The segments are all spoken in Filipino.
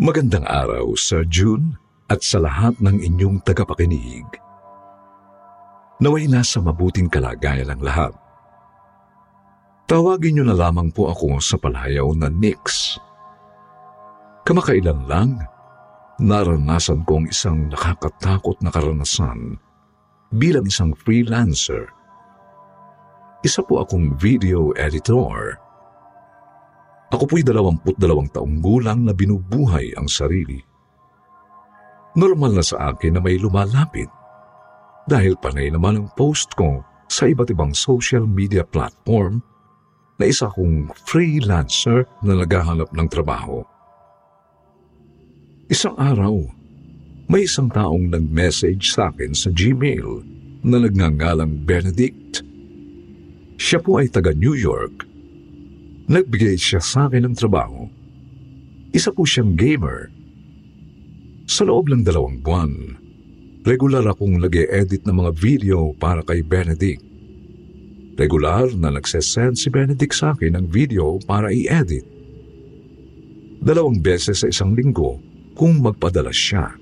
Magandang araw sa June at sa lahat ng inyong tagapakinig. Naway nasa mabuting kalagayan ang lahat. Tawagin niyo na lamang po ako sa palayaw na Nix. Kamakailan lang, naranasan ko ang isang nakakatakot na karanasan bilang isang freelancer. Isa po akong video editor ako po'y dalawamput dalawang taong gulang na binubuhay ang sarili. Normal na sa akin na may lumalapit dahil panay naman ang post ko sa iba't ibang social media platform na isa kong freelancer na naghahanap ng trabaho. Isang araw, may isang taong nag-message sa akin sa Gmail na nagngangalang Benedict. Siya po ay taga New York Nagbigay siya sa akin ng trabaho. Isa po siyang gamer. Sa loob ng dalawang buwan, regular akong nag edit ng mga video para kay Benedict. Regular na nagsesend si Benedict sa akin ng video para i-edit. Dalawang beses sa isang linggo kung magpadala siya.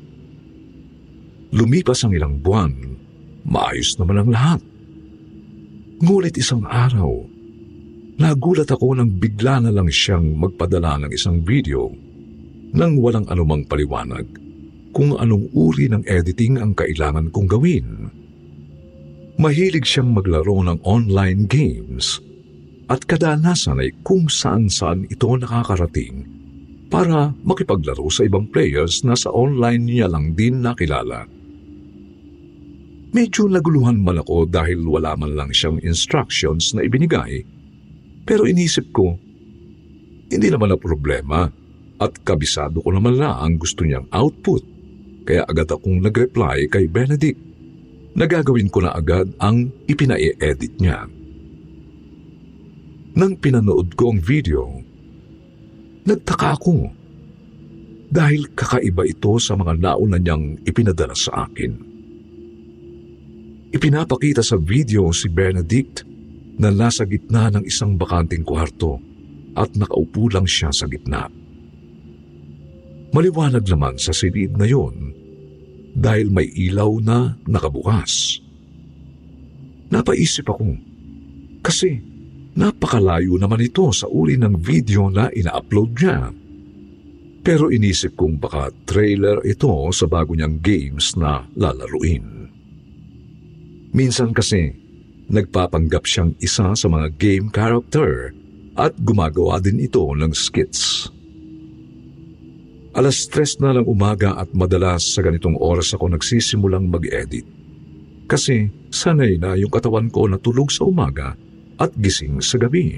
Lumipas ang ilang buwan, maayos naman ang lahat. Ngunit isang araw, Nagulat ako nang bigla na lang siyang magpadala ng isang video nang walang anumang paliwanag kung anong uri ng editing ang kailangan kong gawin. Mahilig siyang maglaro ng online games at kadalasan ay kung saan-saan ito nakakarating para makipaglaro sa ibang players na sa online niya lang din nakilala. Medyo naguluhan man ako dahil wala man lang siyang instructions na ibinigay pero inisip ko, hindi naman na problema at kabisado ko naman na ang gusto niyang output. Kaya agad akong nag-reply kay Benedict. Nagagawin ko na agad ang ipina-edit niya. Nang pinanood ko ang video, nagtaka ako dahil kakaiba ito sa mga nauna niyang ipinadala sa akin. Ipinapakita sa video si Benedict na nasa gitna ng isang bakanting kwarto at nakaupo lang siya sa gitna. Maliwanag naman sa silid na yon dahil may ilaw na nakabukas. Napaisip ako kasi napakalayo naman ito sa uli ng video na ina-upload niya. Pero inisip kong baka trailer ito sa bago niyang games na lalaruin. Minsan kasi Nagpapanggap siyang isa sa mga game character at gumagawa din ito ng skits. Alas stress na lang umaga at madalas sa ganitong oras ako nagsisimulang mag-edit. Kasi sanay na yung katawan ko na tulog sa umaga at gising sa gabi.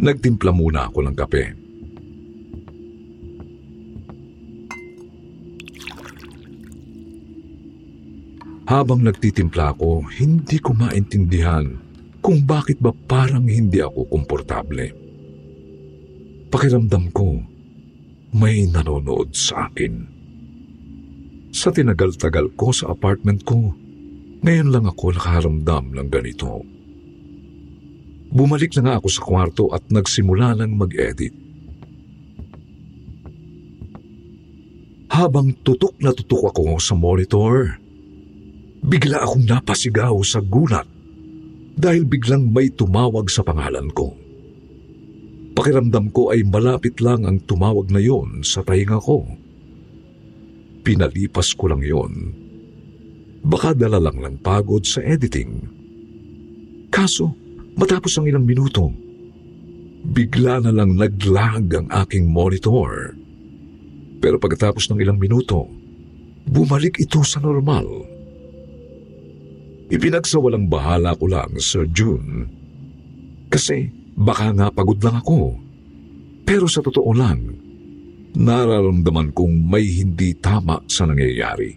Nagtimpla muna ako ng kape. Habang nagtitimpla ako, hindi ko maintindihan kung bakit ba parang hindi ako komportable. Pakiramdam ko, may nanonood sa akin. Sa tinagal-tagal ko sa apartment ko, ngayon lang ako nakaramdam ng ganito. Bumalik na nga ako sa kwarto at nagsimula ng mag-edit. Habang tutok na tutok ako sa monitor, Bigla akong napasigaw sa gulat dahil biglang may tumawag sa pangalan ko. Pakiramdam ko ay malapit lang ang tumawag na yon sa tainga ko. Pinalipas ko lang yon. Baka dala lang ng pagod sa editing. Kaso, matapos ang ilang minuto, bigla na lang naglag ang aking monitor. Pero pagkatapos ng ilang minuto, bumalik ito sa normal. Ipinagsawalang bahala ko lang, Sir June. Kasi baka nga pagod lang ako. Pero sa totoo lang, nararamdaman kong may hindi tama sa nangyayari.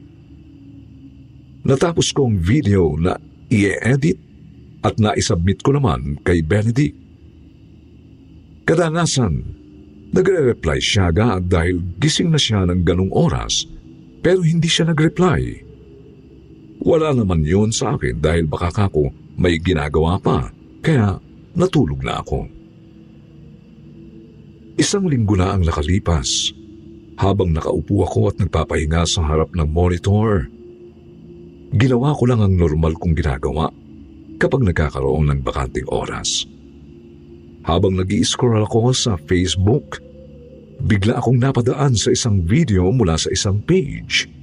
Natapos kong video na i-edit at naisubmit ko naman kay Benedict. Kadalasan, nagre-reply siya agad dahil gising na siya ng ganong oras pero hindi siya nag-reply. Wala naman yun sa akin dahil baka kako may ginagawa pa, kaya natulog na ako. Isang linggo na ang nakalipas. Habang nakaupo ako at nagpapahinga sa harap ng monitor, ginawa ko lang ang normal kong ginagawa kapag nagkakaroon ng bakanting oras. Habang nag scroll ako sa Facebook, bigla akong napadaan sa isang video mula sa isang page –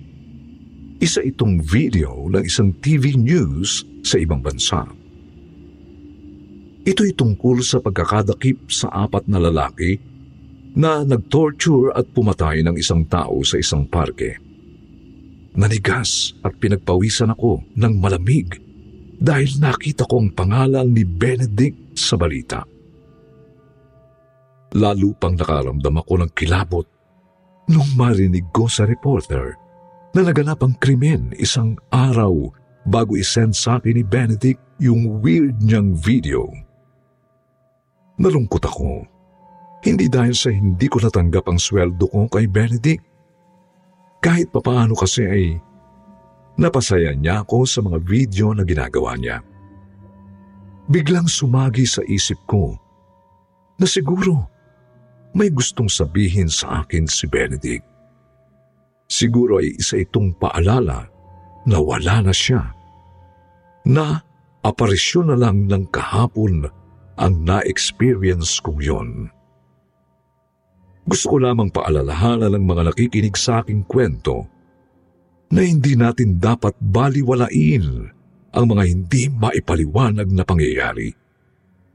isa itong video ng isang TV news sa ibang bansa. Ito'y tungkol sa pagkakadakip sa apat na lalaki na nagtorture at pumatay ng isang tao sa isang parke. Nanigas at pinagpawisan ako ng malamig dahil nakita ko ang pangalan ni Benedict sa balita. Lalo pang nakaramdam ako ng kilabot nung marinig ko sa reporter na naganap ang krimen isang araw bago isend sa akin ni Benedict yung weird niyang video. Nalungkot ako. Hindi dahil sa hindi ko natanggap ang sweldo ko kay Benedict. Kahit papaano kasi ay napasaya niya ako sa mga video na ginagawa niya. Biglang sumagi sa isip ko na siguro may gustong sabihin sa akin si Benedict. Siguro ay isa itong paalala na wala na siya. Na aparisyon na lang ng kahapon ang na-experience kong yon. Gusto ko lamang paalalahanan ng mga nakikinig sa aking kwento na hindi natin dapat baliwalain ang mga hindi maipaliwanag na pangyayari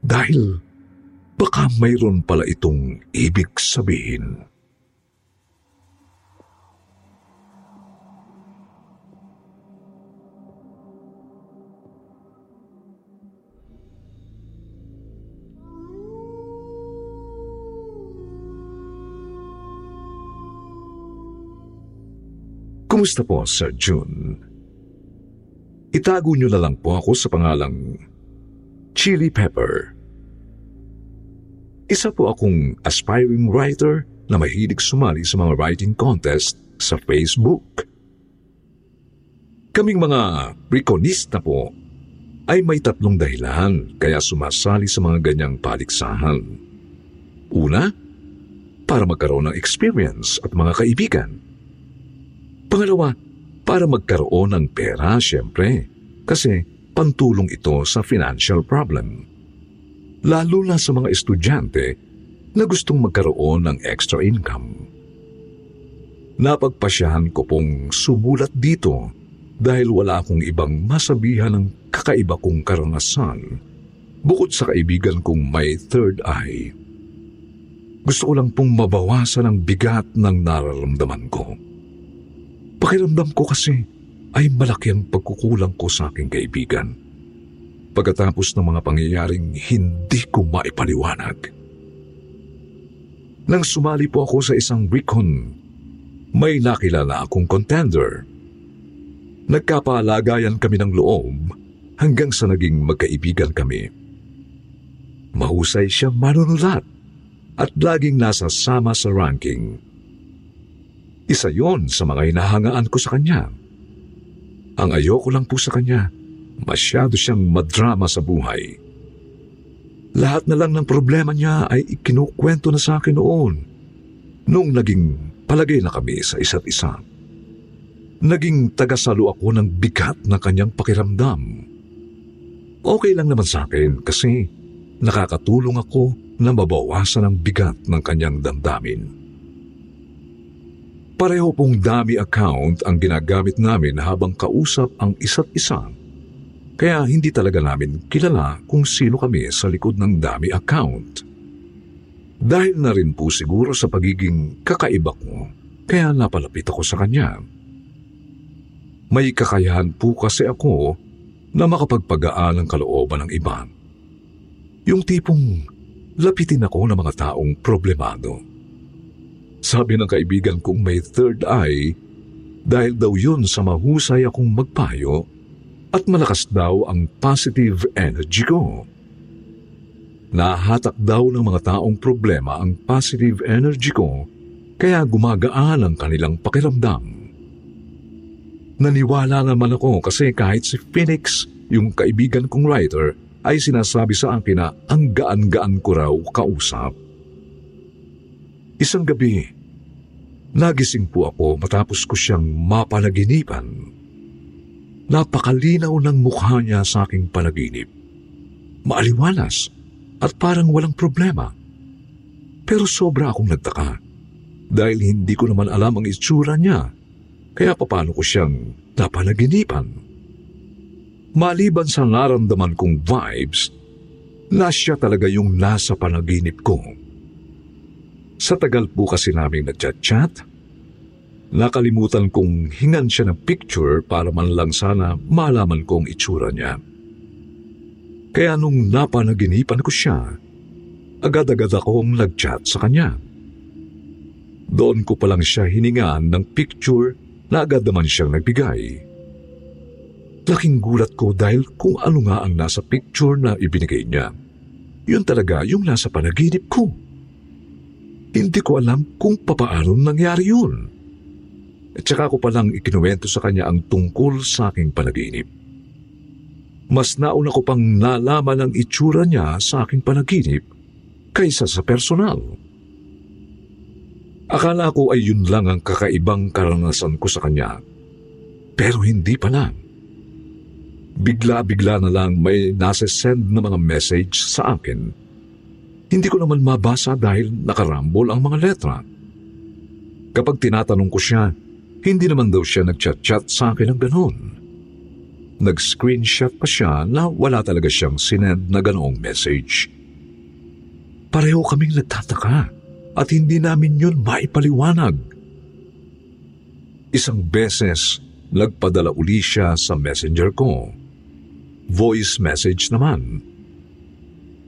dahil baka mayroon pala itong ibig sabihin. Kumusta po, Sir June? Itago niyo na lang po ako sa pangalang Chili Pepper. Isa po akong aspiring writer na mahilig sumali sa mga writing contest sa Facebook. Kaming mga reconista po ay may tatlong dahilan kaya sumasali sa mga ganyang paliksahan. Una, para magkaroon ng experience at mga kaibigan. Pangalawa, para magkaroon ng pera siyempre kasi pantulong ito sa financial problem. Lalo na sa mga estudyante na gustong magkaroon ng extra income. Napagpasyahan ko pong sumulat dito dahil wala akong ibang masabihan ng kakaiba kong karanasan bukod sa kaibigan kong may third eye. Gusto ko lang pong mabawasan ang bigat ng nararamdaman ko. Pakiramdam ko kasi ay malaki ang pagkukulang ko sa aking kaibigan. Pagkatapos ng mga pangyayaring hindi ko maipaliwanag. Nang sumali po ako sa isang recon, may nakilala akong contender. Nagkapalagayan kami ng loob hanggang sa naging magkaibigan kami. Mahusay siyang manunulat at laging nasa sama sa ranking. Isa yon sa mga hinahangaan ko sa kanya. Ang ayoko lang po sa kanya, masyado siyang madrama sa buhay. Lahat na lang ng problema niya ay ikinukwento na sa akin noon, noong naging palagay na kami sa isa't isa. Naging tagasalo ako ng bigat ng kanyang pakiramdam. Okay lang naman sa akin kasi nakakatulong ako na mabawasan ang bigat ng kanyang damdamin. Pareho pong dami account ang ginagamit namin habang kausap ang isa't isa. Kaya hindi talaga namin kilala kung sino kami sa likod ng dami account. Dahil na rin po siguro sa pagiging kakaiba ko, kaya napalapit ako sa kanya. May kakayahan po kasi ako na makapagpagaan ang kalooban ng iba. Yung tipong lapitin ako ng mga taong problemado. Sabi ng kaibigan kong may third eye dahil daw yun sa mahusay akong magpayo at malakas daw ang positive energy ko. Nahatak daw ng mga taong problema ang positive energy ko kaya gumagaan ang kanilang pakiramdam. Naniwala naman ako kasi kahit si Phoenix, yung kaibigan kong writer, ay sinasabi sa akin na ang gaan-gaan ko raw kausap. Isang gabi, nagising po ako matapos ko siyang mapanaginipan. Napakalinaw ng mukha niya sa aking panaginip. Maaliwalas at parang walang problema. Pero sobra akong nagtaka dahil hindi ko naman alam ang itsura niya. Kaya paano ko siyang napanaginipan? Maliban sa naramdaman kong vibes, na siya talaga yung nasa panaginip ko. Sa tagal po kasi naming nagchat-chat, nakalimutan kong hingan siya ng picture para man lang sana malaman kong itsura niya. Kaya nung napanaginipan ko siya, agad-agad akong nag-chat sa kanya. Doon ko pa lang siya hiningaan ng picture na agad naman siyang nagbigay. Laking gulat ko dahil kung ano nga ang nasa picture na ibinigay niya. Yun talaga yung nasa panaginip ko. Hindi ko alam kung papaano nangyari yun. At saka ko palang ikinuwento sa kanya ang tungkol sa aking panaginip mas nauna ko pang nalaman ang itsura niya sa aking panaginip kaysa sa personal. Akala ko ay yun lang ang kakaibang karanasan ko sa kanya. Pero hindi pala. Bigla-bigla na lang may nasa-send na mga message sa akin. Hindi ko naman mabasa dahil nakarambol ang mga letra. Kapag tinatanong ko siya, hindi naman daw siya nagchat-chat sa akin ng ganon. Nag-screenshot pa siya na wala talaga siyang sinend na ganoong message. Pareho kaming nagtataka at hindi namin yun maipaliwanag. Isang beses, nagpadala uli siya sa messenger ko. Voice message naman.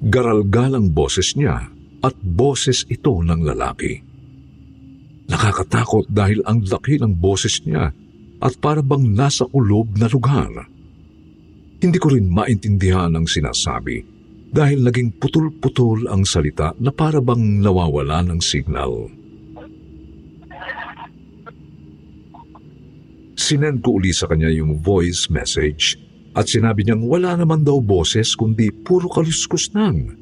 Garalgal ang boses niya at boses ito ng lalaki. Nakakatakot dahil ang laki ng boses niya at para nasa ulob na lugar. Hindi ko rin maintindihan ang sinasabi dahil naging putol-putol ang salita na para bang nawawala ng signal. Sinend ko uli sa kanya yung voice message at sinabi niyang wala naman daw boses kundi puro kaluskus nang.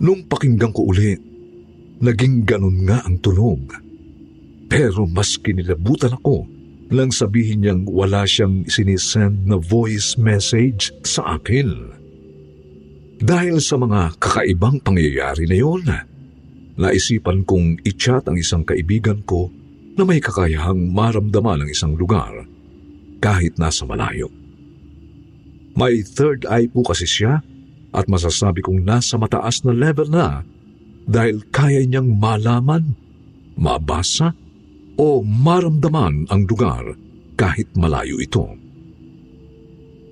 Nung pakinggan ko uli, naging ganun nga ang tunog. Pero mas kinilabutan ako lang sabihin niyang wala siyang sinisend na voice message sa akin. Dahil sa mga kakaibang pangyayari na yun, naisipan kong i-chat ang isang kaibigan ko na may kakayahang maramdaman ang isang lugar kahit nasa malayo. May third eye po kasi siya at masasabi kong nasa mataas na level na dahil kaya niyang malaman, mabasa o maramdaman ang lugar kahit malayo ito.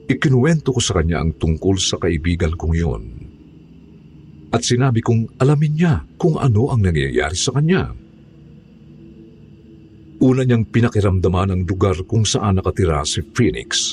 Ikinuwento ko sa kanya ang tungkol sa kaibigan kong iyon. At sinabi kong alamin niya kung ano ang nangyayari sa kanya. Una niyang pinakiramdaman ang lugar kung saan nakatira si Phoenix.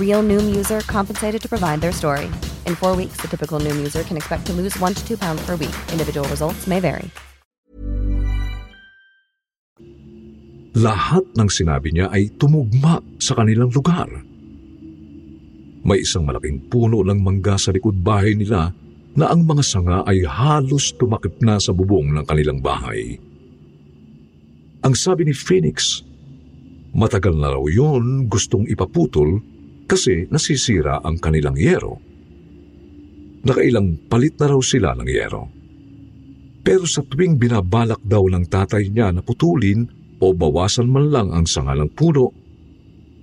Real Noom user compensated to provide their story. In four weeks, the typical Noom user can expect to lose one to two pounds per week. Individual results may vary. Lahat ng sinabi niya ay tumugma sa kanilang lugar. May isang malaking puno ng mangga sa likod bahay nila na ang mga sanga ay halos tumakip na sa bubong ng kanilang bahay. Ang sabi ni Phoenix, matagal na raw yun gustong ipaputol kasi nasisira ang kanilang yero. Nakailang palit na raw sila ng yero. Pero sa tuwing binabalak daw ng tatay niya na putulin o bawasan man lang ang sanga ng puno,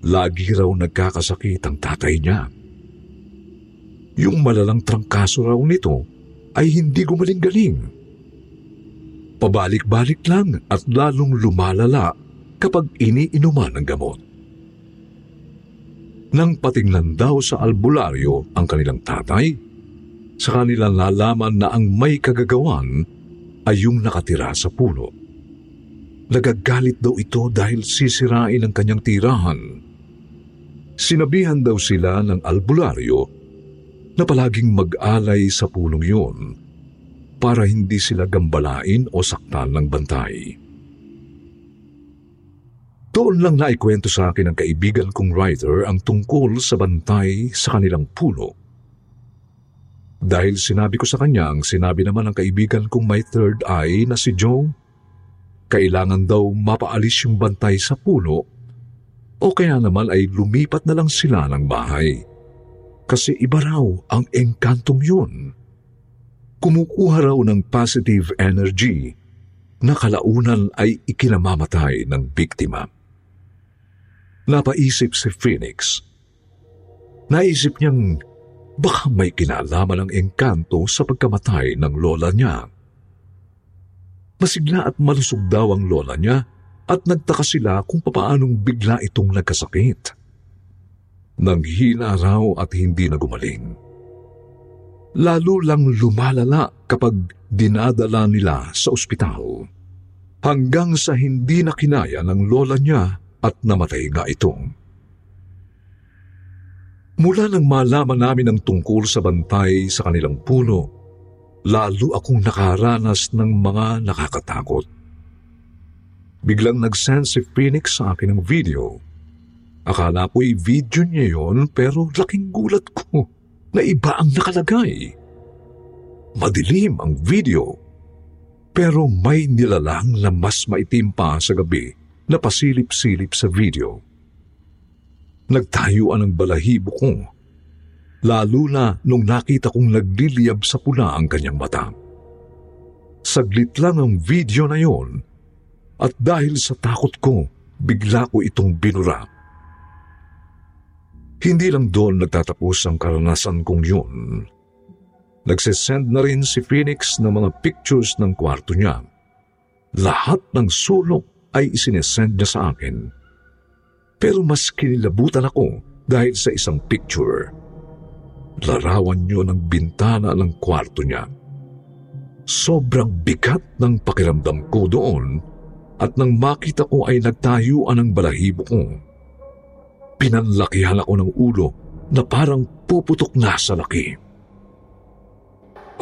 lagi raw nagkakasakit ang tatay niya. Yung malalang trangkaso raw nito ay hindi gumaling-galing. Pabalik-balik lang at lalong lumalala kapag iniinuman ng gamot. Nang patingnan daw sa albularyo ang kanilang tatay, sa kanila nalaman na ang may kagagawan ay yung nakatira sa puno. Nagagalit daw ito dahil sisirain ang kanyang tirahan. Sinabihan daw sila ng albularyo na palaging mag-alay sa punong yun para hindi sila gambalain o saktan ng bantay. Doon lang naikwento sa akin ng kaibigan kong writer ang tungkol sa bantay sa kanilang puno. Dahil sinabi ko sa kanya ang sinabi naman ng kaibigan kong may third eye na si Joe, kailangan daw mapaalis yung bantay sa puno o kaya naman ay lumipat na lang sila ng bahay. Kasi iba raw ang engkantong yun. Kumukuha raw ng positive energy na kalaunan ay ikinamamatay ng biktima. Napaisip si Phoenix. Naisip niyang baka may kinalaman ang engkanto sa pagkamatay ng lola niya. Masigla at malusog daw ang lola niya at nagtaka sila kung papaanong bigla itong nagkasakit. Nanghina raw at hindi na gumaling. Lalo lang lumalala kapag dinadala nila sa ospital. Hanggang sa hindi na kinaya ng lola niya at namatay nga ito. Mula nang malaman namin ang tungkol sa bantay sa kanilang puno, lalo akong nakaranas ng mga nakakatakot. Biglang nag-send si Phoenix sa akin ng video. Akala ko'y video niya yon pero laking gulat ko na iba ang nakalagay. Madilim ang video pero may nilalang na mas maitim pa sa gabi na pasilip-silip sa video. Nagtayuan ang balahibo ko, lalo na nung nakita kong nagliliyab sa pula ang kanyang mata. Saglit lang ang video na yon at dahil sa takot ko, bigla ko itong binura. Hindi lang doon nagtatapos ang karanasan kong yun. Nagsesend na rin si Phoenix ng mga pictures ng kwarto niya. Lahat ng sulok ay isinesend niya sa akin. Pero mas kinilabutan ako dahil sa isang picture. Larawan niyo ng bintana ng kwarto niya. Sobrang bigat ng pakiramdam ko doon at nang makita ko ay nagtayuan ang balahibo ko. Pinanlakihan ako ng ulo na parang puputok na sa laki.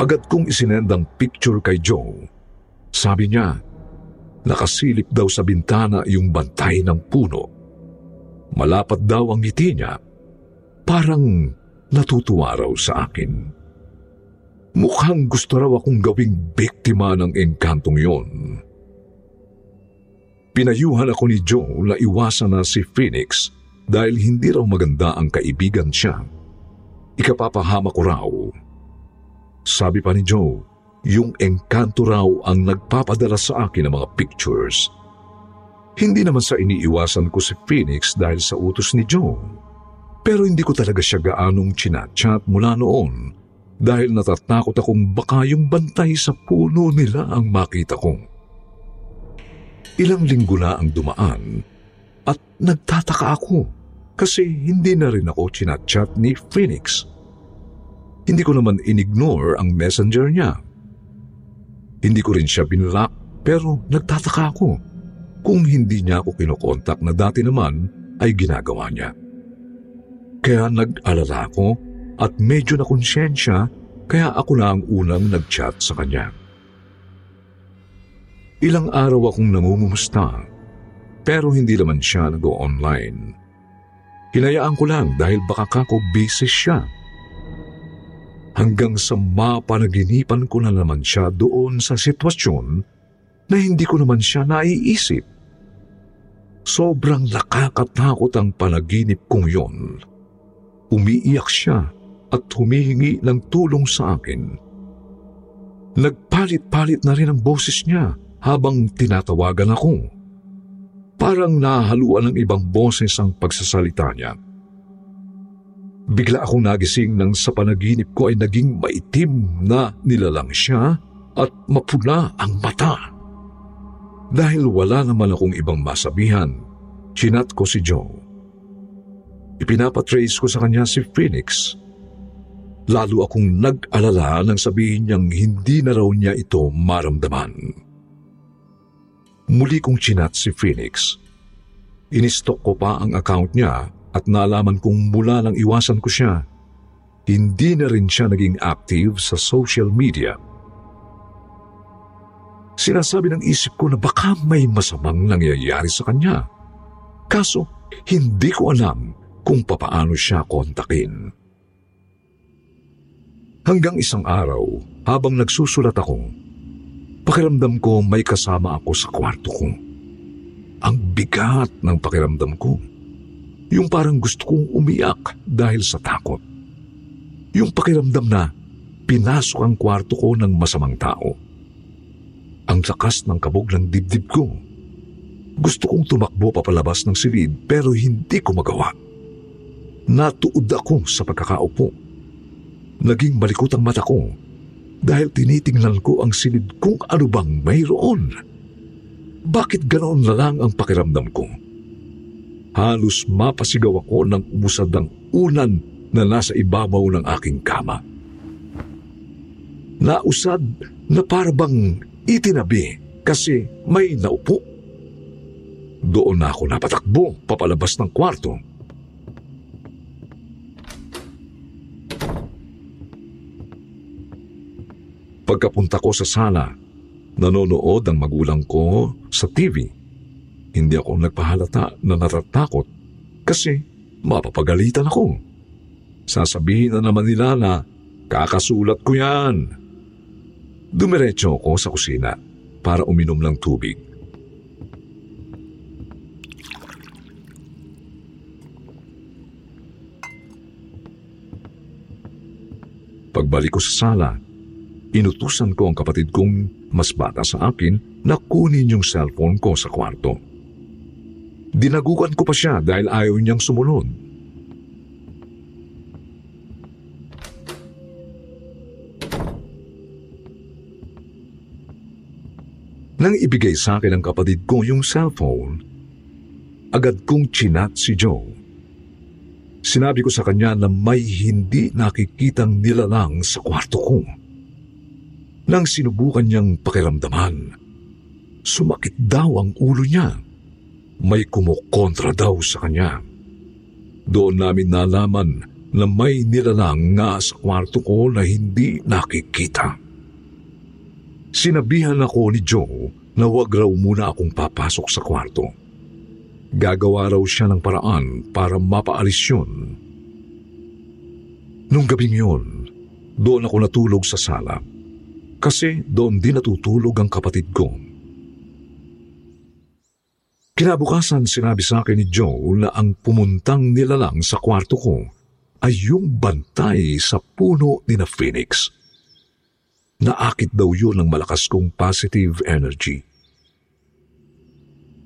Agad kong isinend ang picture kay Joe. Sabi niya, nakasilip daw sa bintana yung bantay ng puno. Malapat daw ang ngiti niya, parang natutuwa raw sa akin. Mukhang gusto raw akong gawing biktima ng engkantong yon. Pinayuhan ako ni Joe na iwasan na si Phoenix dahil hindi raw maganda ang kaibigan siya. Ikapapahama ko raw. Sabi pa ni Joe, yung engkanto raw ang nagpapadala sa akin ng mga pictures. Hindi naman sa iniiwasan ko si Phoenix dahil sa utos ni Joe. Pero hindi ko talaga siya gaanong chinachat mula noon dahil natatakot akong baka yung bantay sa puno nila ang makita ko. Ilang linggo na ang dumaan at nagtataka ako kasi hindi na rin ako chinachat ni Phoenix. Hindi ko naman inignore ang messenger niya. Hindi ko rin siya binlock pero nagtataka ako kung hindi niya ako kinokontak na dati naman ay ginagawa niya. Kaya nag-alala ako at medyo na konsyensya kaya ako na ang unang nag-chat sa kanya. Ilang araw akong nangungumusta pero hindi naman siya nag-online. Hinayaan ko lang dahil baka kako busy siya. Hanggang sa mapanaginipan ko na naman siya doon sa sitwasyon na hindi ko naman siya naiisip. Sobrang nakakatakot ang panaginip kong yon. Umiiyak siya at humihingi ng tulong sa akin. Nagpalit-palit na rin ang boses niya habang tinatawagan ako. Parang nahaluan ng ibang boses ang pagsasalita niya. Bigla akong nagising nang sa panaginip ko ay naging maitim na nilalang siya at mapula ang mata. Dahil wala naman akong ibang masabihan, chinat ko si Joe. Ipinapatrace ko sa kanya si Phoenix. Lalo akong nag-alala nang sabihin niyang hindi na raw niya ito maramdaman. Muli kong chinat si Phoenix. Inistok ko pa ang account niya at nalaman kong mula nang iwasan ko siya, hindi na rin siya naging active sa social media. Sinasabi ng isip ko na baka may masamang nangyayari sa kanya. Kaso, hindi ko alam kung papaano siya kontakin. Hanggang isang araw, habang nagsusulat ako, pakiramdam ko may kasama ako sa kwarto ko. Ang bigat ng pakiramdam ko. Yung parang gusto kong umiyak dahil sa takot. Yung pakiramdam na pinasok ang kwarto ko ng masamang tao ang lakas ng kabog ng dibdib ko. Gusto kong tumakbo papalabas ng silid pero hindi ko magawa. Natuod ako sa pagkakaupo. Naging malikot ang mata ko dahil tinitingnan ko ang silid kung ano bang mayroon. Bakit ganoon na lang ang pakiramdam ko? Halos mapasigaw ako ng umusad ng unan na nasa ibabaw ng aking kama. Nausad na parabang itinabi kasi may naupo. Doon na ako napatakbo papalabas ng kwarto. Pagkapunta ko sa sala, nanonood ang magulang ko sa TV. Hindi ako nagpahalata na natatakot kasi mapapagalitan ako. Sasabihin na naman nila na kakasulat ko yan Dumiretso ako sa kusina para uminom ng tubig. Pagbalik ko sa sala, inutusan ko ang kapatid kong mas bata sa akin na kunin yung cellphone ko sa kwarto. Dinagukan ko pa siya dahil ayaw niyang sumunod. Nang ibigay sa akin ng kapatid ko yung cellphone, agad kong chinat si Joe. Sinabi ko sa kanya na may hindi nakikitang nilalang sa kwarto ko. Nang sinubukan niyang pakiramdaman, sumakit daw ang ulo niya. May kumukontra daw sa kanya. Doon namin nalaman na may nilalang nga sa kwarto ko na hindi nakikita. Sinabihan ako ni Joe na huwag raw muna akong papasok sa kwarto. Gagawa raw siya ng paraan para mapaalis yun. Nung gabing yun, doon ako natulog sa sala. Kasi doon din natutulog ang kapatid ko. Kinabukasan sinabi sa akin ni Joe na ang pumuntang nilalang sa kwarto ko ay yung bantay sa puno ni na Phoenix. Naakit daw yun ng malakas kong positive energy.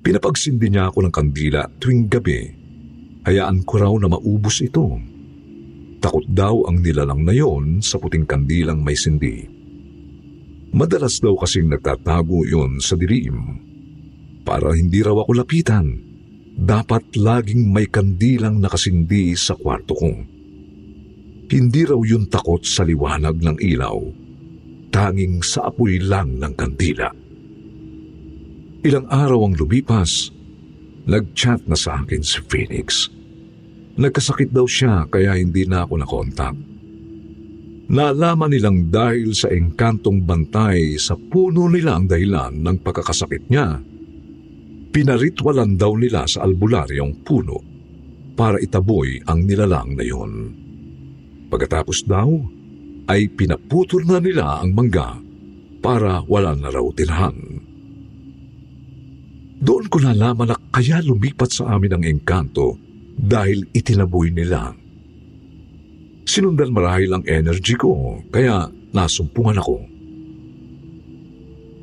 Pinapagsindi niya ako ng kandila tuwing gabi. Hayaan ko raw na maubos ito. Takot daw ang nilalang na yon sa puting kandilang may sindi. Madalas daw kasing nagtatago yon sa dilim. Para hindi raw ako lapitan, dapat laging may kandilang nakasindi sa kwarto ko. Hindi raw yun takot sa liwanag ng ilaw tanging sa apoy lang ng kandila. Ilang araw ang lumipas, nag-chat na sa akin si Phoenix. Nagkasakit daw siya kaya hindi na ako nakontak. Nalaman nilang dahil sa engkantong bantay sa puno nila ang dahilan ng pagkakasakit niya. Pinaritwalan daw nila sa albularyong puno para itaboy ang nilalang na yun. Pagkatapos daw, ay pinaputol na nila ang mangga para wala na raw tirahan. Doon ko nalaman na kaya lumipat sa amin ang engkanto dahil itinaboy nila Sinundan marahil ang energy ko, kaya nasumpungan ako.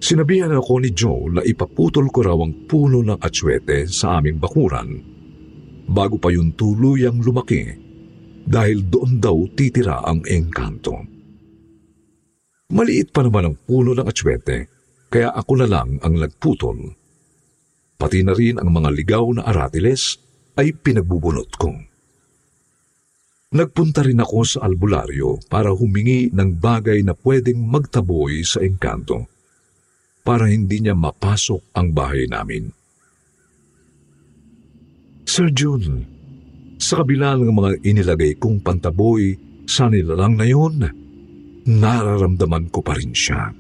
Sinabihan ako ni Joe na ipaputol ko raw ang puno ng atswete sa aming bakuran bago pa yung tuluyang lumaki dahil doon daw titira ang engkanto. Maliit pa naman ang puno ng atswete kaya ako na lang ang nagputol. Pati na rin ang mga ligaw na aratiles ay pinagbubunot ko. Nagpunta rin ako sa albularyo para humingi ng bagay na pwedeng magtaboy sa engkanto para hindi niya mapasok ang bahay namin. Sir June, sa kabila ng mga inilagay kong pantaboy sa nilalang na yun, nararamdaman ko pa rin siya.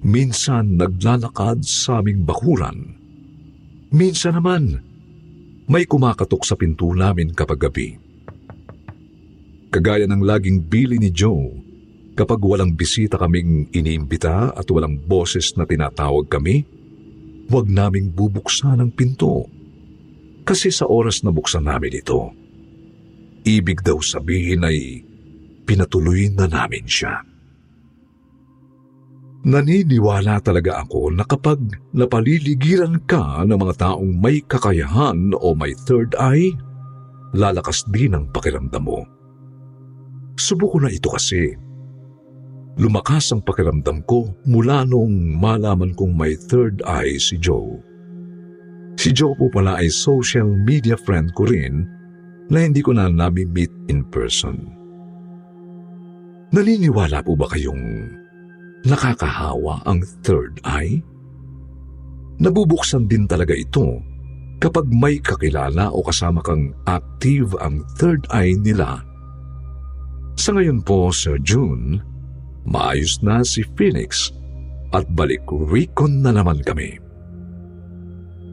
Minsan naglalakad sa aming bakuran. Minsan naman, may kumakatok sa pinto namin kapag gabi. Kagaya ng laging bili ni Joe, kapag walang bisita kaming iniimbita at walang boses na tinatawag kami, huwag naming bubuksan ang pinto. Kasi sa oras na buksan namin ito, ibig daw sabihin ay pinatuloy na namin siya. Naniniwala talaga ako na kapag napaliligiran ka ng mga taong may kakayahan o may third eye, lalakas din ang pakiramdam mo. Subuko na ito kasi. Lumakas ang pakiramdam ko mula nung malaman kong may third eye si Joe. Si Joe po pala ay social media friend ko rin na hindi ko na nami-meet in person. Naniniwala po ba kayong nakakahawa ang third eye? Nabubuksan din talaga ito kapag may kakilala o kasama kang active ang third eye nila sa ngayon po, Sir June, maayos na si Phoenix at balik recon na naman kami.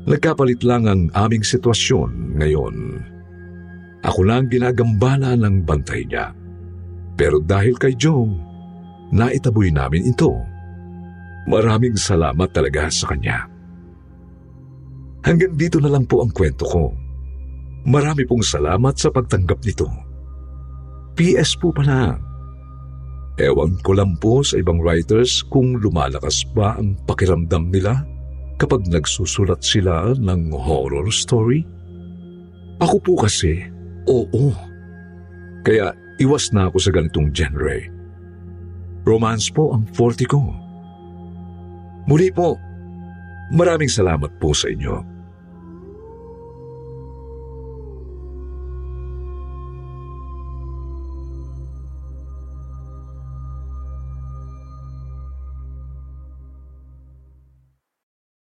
Nagkapalit lang ang aming sitwasyon ngayon. Ako lang ginagambala ng bantay niya. Pero dahil kay Joe, naitaboy namin ito. Maraming salamat talaga sa kanya. Hanggang dito na lang po ang kwento ko. Marami pong salamat sa pagtanggap nito. PS po pala. Ewan ko lang po sa ibang writers kung lumalakas ba ang pakiramdam nila kapag nagsusulat sila ng horror story. Ako po kasi, oo. Kaya iwas na ako sa ganitong genre. Romance po ang forte ko. Muli po, maraming salamat po sa inyo.